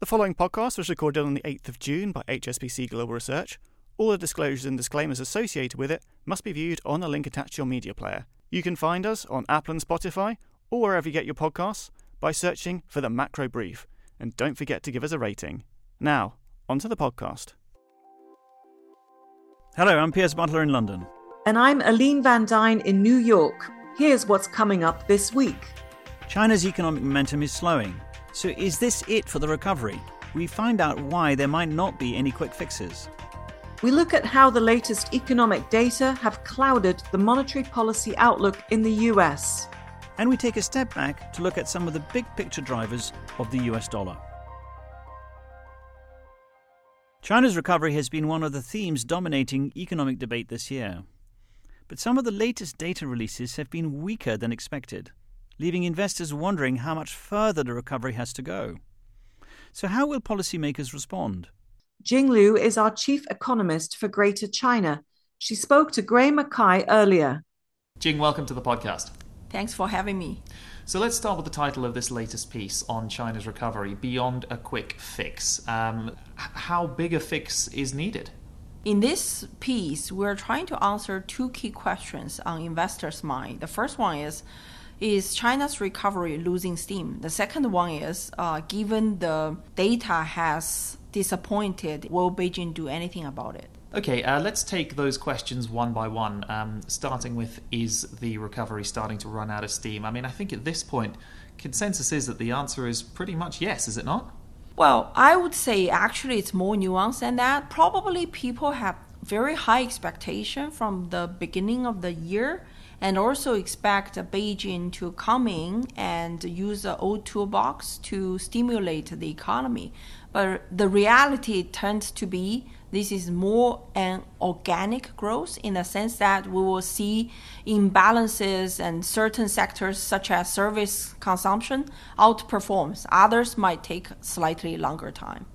The following podcast was recorded on the 8th of June by HSBC Global Research. All the disclosures and disclaimers associated with it must be viewed on the link attached to your media player. You can find us on Apple and Spotify, or wherever you get your podcasts, by searching for the Macro Brief. And don't forget to give us a rating. Now, onto the podcast. Hello, I'm Piers Butler in London. And I'm Aline Van Duyn in New York. Here's what's coming up this week. China's economic momentum is slowing. So, is this it for the recovery? We find out why there might not be any quick fixes. We look at how the latest economic data have clouded the monetary policy outlook in the US. And we take a step back to look at some of the big picture drivers of the US dollar. China's recovery has been one of the themes dominating economic debate this year. But some of the latest data releases have been weaker than expected leaving investors wondering how much further the recovery has to go. So, how will policymakers respond? Jing Liu is our chief economist for Greater China. She spoke to Gray Mackay earlier. Jing, welcome to the podcast. Thanks for having me. So let's start with the title of this latest piece on China's recovery Beyond a Quick Fix. Um, how big a fix is needed? In this piece, we're trying to answer two key questions on investors' mind. The first one is is China's recovery losing steam? The second one is, uh, given the data has disappointed, will Beijing do anything about it? Okay, uh, let's take those questions one by one. Um, starting with, is the recovery starting to run out of steam? I mean, I think at this point, consensus is that the answer is pretty much yes, is it not? Well, I would say actually it's more nuanced than that. Probably people have very high expectation from the beginning of the year and also expect Beijing to come in and use the old toolbox to stimulate the economy. But the reality tends to be this is more an organic growth in the sense that we will see imbalances and certain sectors such as service consumption outperforms. Others might take slightly longer time.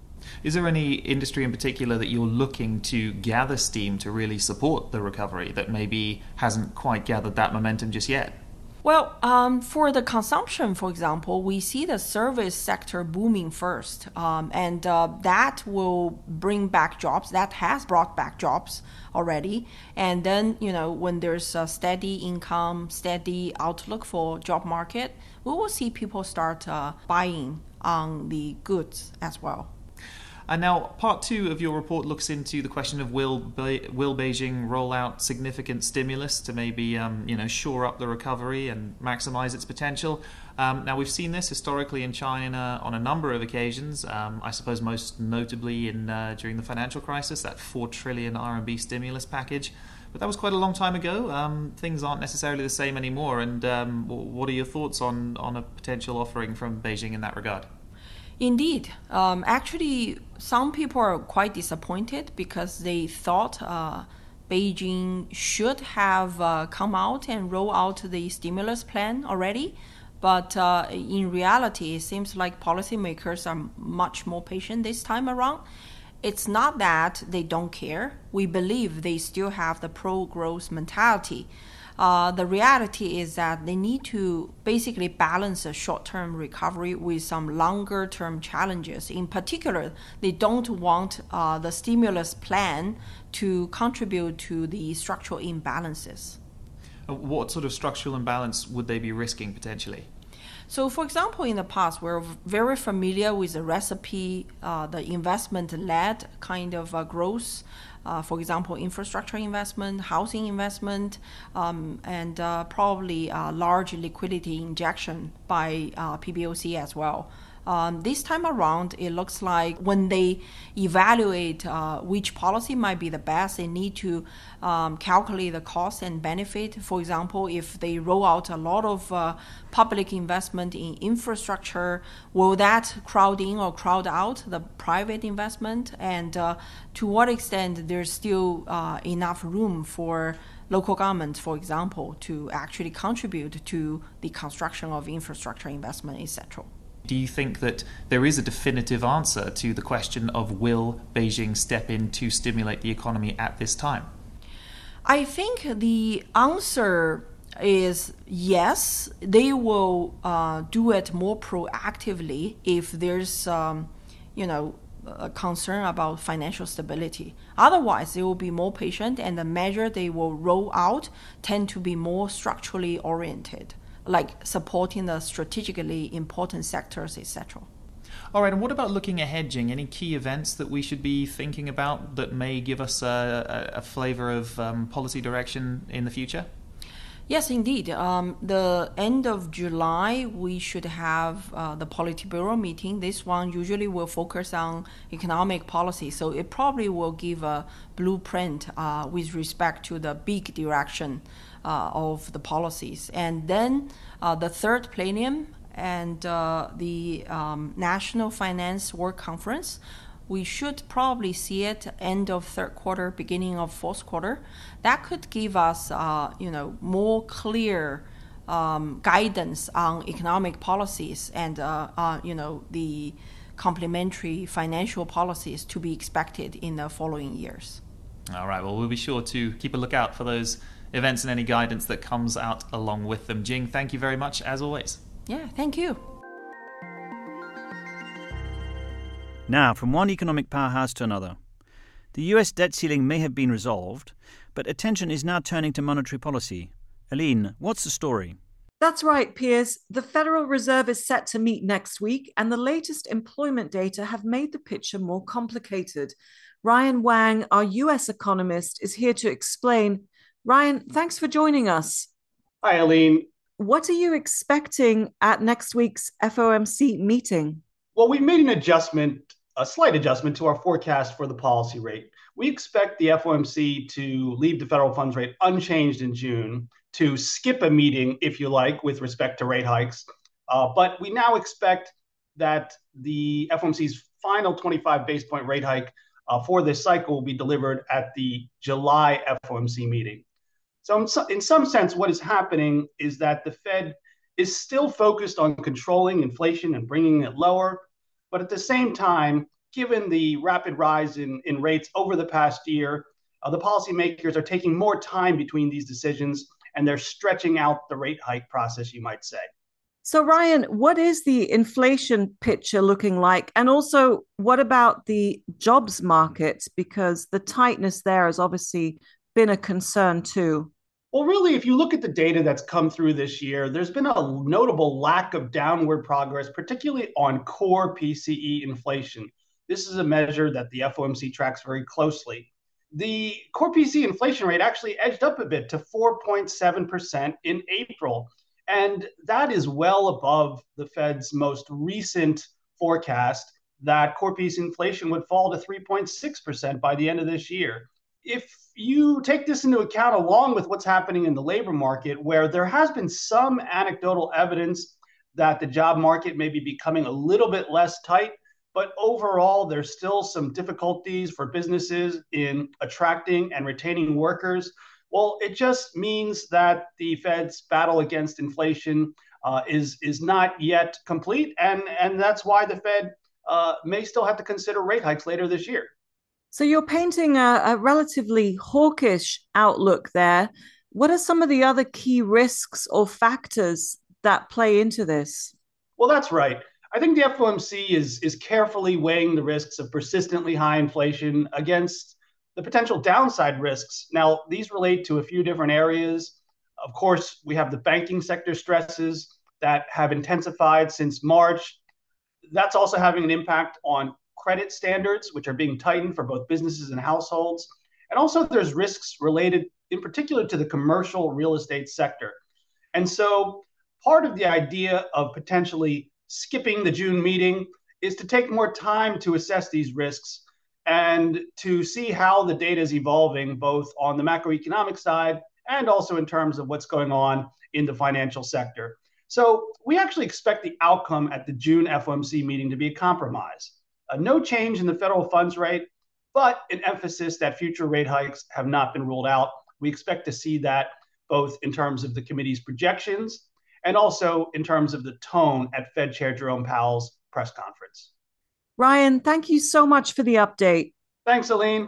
Is there any industry in particular that you're looking to gather steam to really support the recovery that maybe hasn't quite gathered that momentum just yet? Well, um, for the consumption, for example, we see the service sector booming first, um, and uh, that will bring back jobs. That has brought back jobs already. And then, you know, when there's a steady income, steady outlook for job market, we will see people start uh, buying on the goods as well. And now, part two of your report looks into the question of will Be- will Beijing roll out significant stimulus to maybe um, you know shore up the recovery and maximize its potential. Um, now, we've seen this historically in China on a number of occasions. Um, I suppose most notably in uh, during the financial crisis, that four trillion RMB stimulus package. But that was quite a long time ago. Um, things aren't necessarily the same anymore. And um, what are your thoughts on on a potential offering from Beijing in that regard? Indeed. Um, actually, some people are quite disappointed because they thought uh, Beijing should have uh, come out and roll out the stimulus plan already. But uh, in reality, it seems like policymakers are much more patient this time around. It's not that they don't care. We believe they still have the pro growth mentality. Uh, the reality is that they need to basically balance a short term recovery with some longer term challenges. In particular, they don't want uh, the stimulus plan to contribute to the structural imbalances. Uh, what sort of structural imbalance would they be risking potentially? So, for example, in the past, we're very familiar with the recipe, uh, the investment led kind of uh, growth uh, for example, infrastructure investment, housing investment, um, and uh, probably a large liquidity injection by uh, PBOC as well. Um, this time around, it looks like when they evaluate uh, which policy might be the best, they need to um, calculate the cost and benefit. For example, if they roll out a lot of uh, public investment in infrastructure, will that crowd in or crowd out the private investment? And uh, to what extent there's still uh, enough room for local governments, for example, to actually contribute to the construction of infrastructure investment, etc. Do you think that there is a definitive answer to the question of will Beijing step in to stimulate the economy at this time? I think the answer is yes, they will uh, do it more proactively if there's um, you know, a concern about financial stability. Otherwise, they will be more patient, and the measure they will roll out tend to be more structurally oriented, like supporting the strategically important sectors, etc. All right, and what about looking ahead, Jing? Any key events that we should be thinking about that may give us a, a, a flavor of um, policy direction in the future? Yes, indeed. Um, the end of July, we should have uh, the Politburo meeting. This one usually will focus on economic policy, so it probably will give a blueprint uh, with respect to the big direction of the policies. And then uh, the third plenum and uh, the um, National Finance Work Conference we should probably see it end of third quarter, beginning of fourth quarter. That could give us, uh, you know, more clear um, guidance on economic policies and, uh, uh, you know, the complementary financial policies to be expected in the following years. All right. Well, we'll be sure to keep a lookout for those events and any guidance that comes out along with them. Jing, thank you very much as always. Yeah, thank you. Now, from one economic powerhouse to another. The US debt ceiling may have been resolved, but attention is now turning to monetary policy. Aline, what's the story? That's right, Piers. The Federal Reserve is set to meet next week, and the latest employment data have made the picture more complicated. Ryan Wang, our US economist, is here to explain. Ryan, thanks for joining us. Hi, Aline. What are you expecting at next week's FOMC meeting? Well, we've made an adjustment, a slight adjustment to our forecast for the policy rate. We expect the FOMC to leave the federal funds rate unchanged in June, to skip a meeting, if you like, with respect to rate hikes. Uh, but we now expect that the FOMC's final 25 base point rate hike uh, for this cycle will be delivered at the July FOMC meeting. So, in, some sense, what is happening is that the Fed is still focused on controlling inflation and bringing it lower. But at the same time, given the rapid rise in, in rates over the past year, uh, the policymakers are taking more time between these decisions and they're stretching out the rate hike process, you might say. So, Ryan, what is the inflation picture looking like? And also, what about the jobs market? Because the tightness there has obviously been a concern too. Well, really, if you look at the data that's come through this year, there's been a notable lack of downward progress, particularly on core PCE inflation. This is a measure that the FOMC tracks very closely. The core PCE inflation rate actually edged up a bit to 4.7% in April. And that is well above the Fed's most recent forecast that core PCE inflation would fall to 3.6% by the end of this year if you take this into account along with what's happening in the labor market, where there has been some anecdotal evidence that the job market may be becoming a little bit less tight, but overall, there's still some difficulties for businesses in attracting and retaining workers. Well, it just means that the Fed's battle against inflation uh, is is not yet complete, and and that's why the Fed uh, may still have to consider rate hikes later this year. So you're painting a, a, relatively hawkish outlook there. What are some of the other key risks or factors that play into this? Well, that's right. I think the FOMC is is carefully weighing the risks of persistently high inflation against the potential downside risks. Now, these relate to a few different areas. Of course, we have the banking sector stresses that have intensified since March. That's also having an impact on credit standards, which are being tightened for both businesses and households. And also, there's risks related, in particular, to the commercial real estate sector. And so, part of the idea of potentially skipping the June meeting is to take more time to assess these risks and to see how the data is evolving, both on the macroeconomic side and also in terms of what's going on in the financial sector. So, we actually expect the outcome at the June FOMC meeting to be a compromise. Uh, no change in the federal funds rate, but an emphasis that future rate hikes have not been ruled out. We expect to see that both in terms of the committee's projections and also in terms of the tone at Fed Chair Jerome Powell's press conference. Ryan, thank you so much for the update. Thanks, Aline.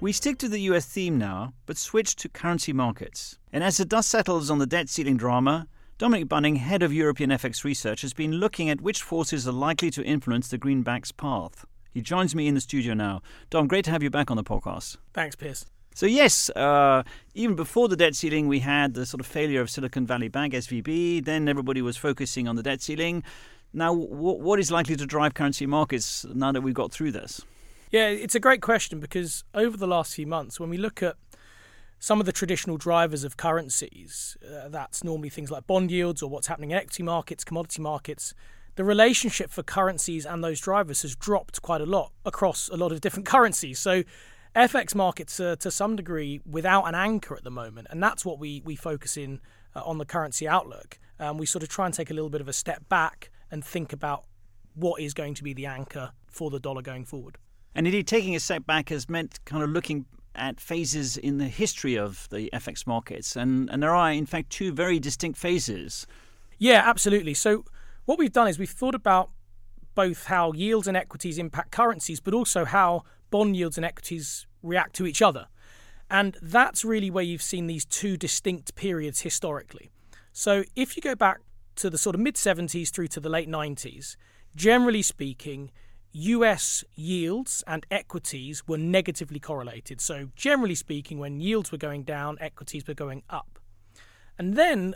We stick to the US theme now, but switch to currency markets. And as the dust settles on the debt ceiling drama, Dominic Bunning, head of European FX research, has been looking at which forces are likely to influence the greenback's path. He joins me in the studio now. Dom, great to have you back on the podcast. Thanks, Piers. So yes, uh, even before the debt ceiling, we had the sort of failure of Silicon Valley Bank (SVB). Then everybody was focusing on the debt ceiling. Now, w- what is likely to drive currency markets now that we've got through this? Yeah, it's a great question because over the last few months, when we look at some of the traditional drivers of currencies, uh, that's normally things like bond yields or what's happening in equity markets, commodity markets. The relationship for currencies and those drivers has dropped quite a lot across a lot of different currencies. So, FX markets are to some degree without an anchor at the moment, and that's what we we focus in uh, on the currency outlook. Um, we sort of try and take a little bit of a step back and think about what is going to be the anchor for the dollar going forward. And indeed, taking a step back has meant kind of looking at phases in the history of the FX markets, and and there are in fact two very distinct phases. Yeah, absolutely. So what we've done is we've thought about both how yields and equities impact currencies, but also how bond yields and equities react to each other. And that's really where you've seen these two distinct periods historically. So if you go back to the sort of mid 70s through to the late 90s, generally speaking, US yields and equities were negatively correlated. So, generally speaking, when yields were going down, equities were going up. And then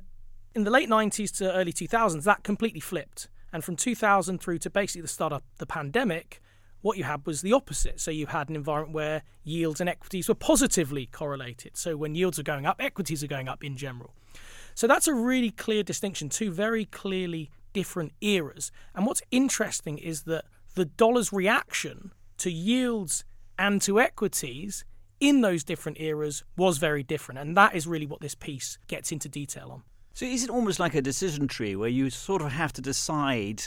in the late 90s to early 2000s, that completely flipped. And from 2000 through to basically the start of the pandemic, what you had was the opposite. So you had an environment where yields and equities were positively correlated. So when yields are going up, equities are going up in general. So that's a really clear distinction, two very clearly different eras. And what's interesting is that the dollar's reaction to yields and to equities in those different eras was very different. And that is really what this piece gets into detail on. So is it almost like a decision tree where you sort of have to decide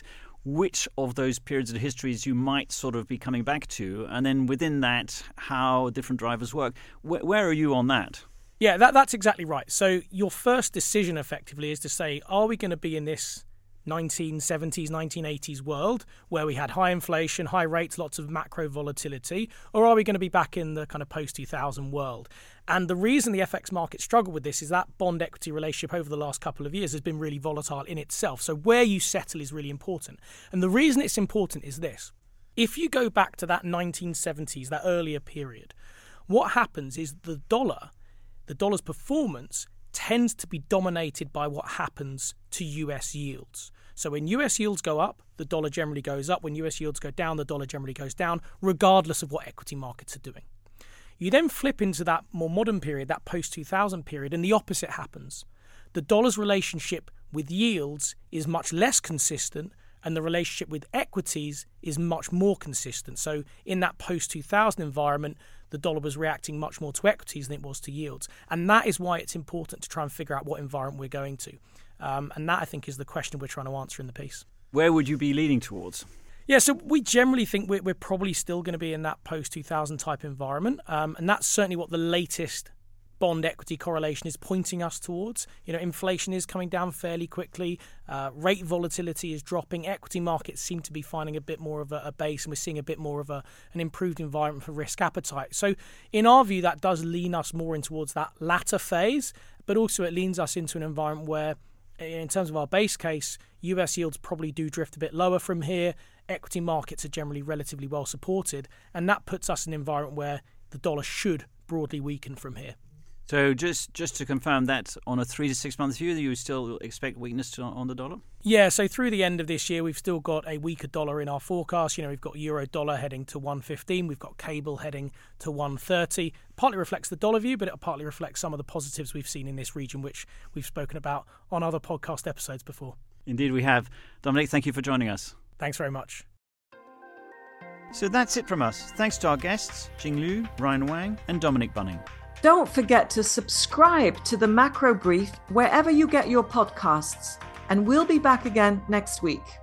which of those periods of histories you might sort of be coming back to, and then within that, how different drivers work? Where, where are you on that? Yeah, that, that's exactly right. So your first decision effectively is to say, are we going to be in this 1970s, 1980s world where we had high inflation, high rates, lots of macro volatility, or are we going to be back in the kind of post 2000 world? And the reason the FX market struggled with this is that bond equity relationship over the last couple of years has been really volatile in itself. So where you settle is really important. And the reason it's important is this. If you go back to that 1970s, that earlier period, what happens is the dollar, the dollar's performance tends to be dominated by what happens to US yields. So when US yields go up, the dollar generally goes up. When US yields go down, the dollar generally goes down, regardless of what equity markets are doing. You then flip into that more modern period, that post 2000 period, and the opposite happens. The dollar's relationship with yields is much less consistent, and the relationship with equities is much more consistent. So, in that post 2000 environment, the dollar was reacting much more to equities than it was to yields. And that is why it's important to try and figure out what environment we're going to. Um, and that, I think, is the question we're trying to answer in the piece. Where would you be leaning towards? Yeah, so we generally think we're, we're probably still going to be in that post 2000 type environment. Um, and that's certainly what the latest bond equity correlation is pointing us towards. You know, inflation is coming down fairly quickly, uh, rate volatility is dropping, equity markets seem to be finding a bit more of a, a, base, and we're seeing a bit more of a, an improved environment for risk appetite. So, in our view, that does lean us more in towards that latter phase, but also it leans us into an environment where, in terms of our base case, US yields probably do drift a bit lower from here. Equity markets are generally relatively well supported, and that puts us in an environment where the dollar should broadly weaken from here. So just just to confirm that on a three to six month view, you still expect weakness to, on the dollar? Yeah, so through the end of this year, we've still got a weaker dollar in our forecast. You know, we've got euro dollar heading to 115, we've got cable heading to 130. Partly reflects the dollar view, but it partly reflects some of the positives we've seen in this region, which we've spoken about on other podcast episodes before. Indeed, we have. Dominic, thank you for joining us. Thanks very much. So that's it from us. Thanks to our guests, Jing Liu, Ryan Wang, and Dominic Bunning. Don't forget to subscribe to the Macro Brief wherever you get your podcasts, and we'll be back again next week.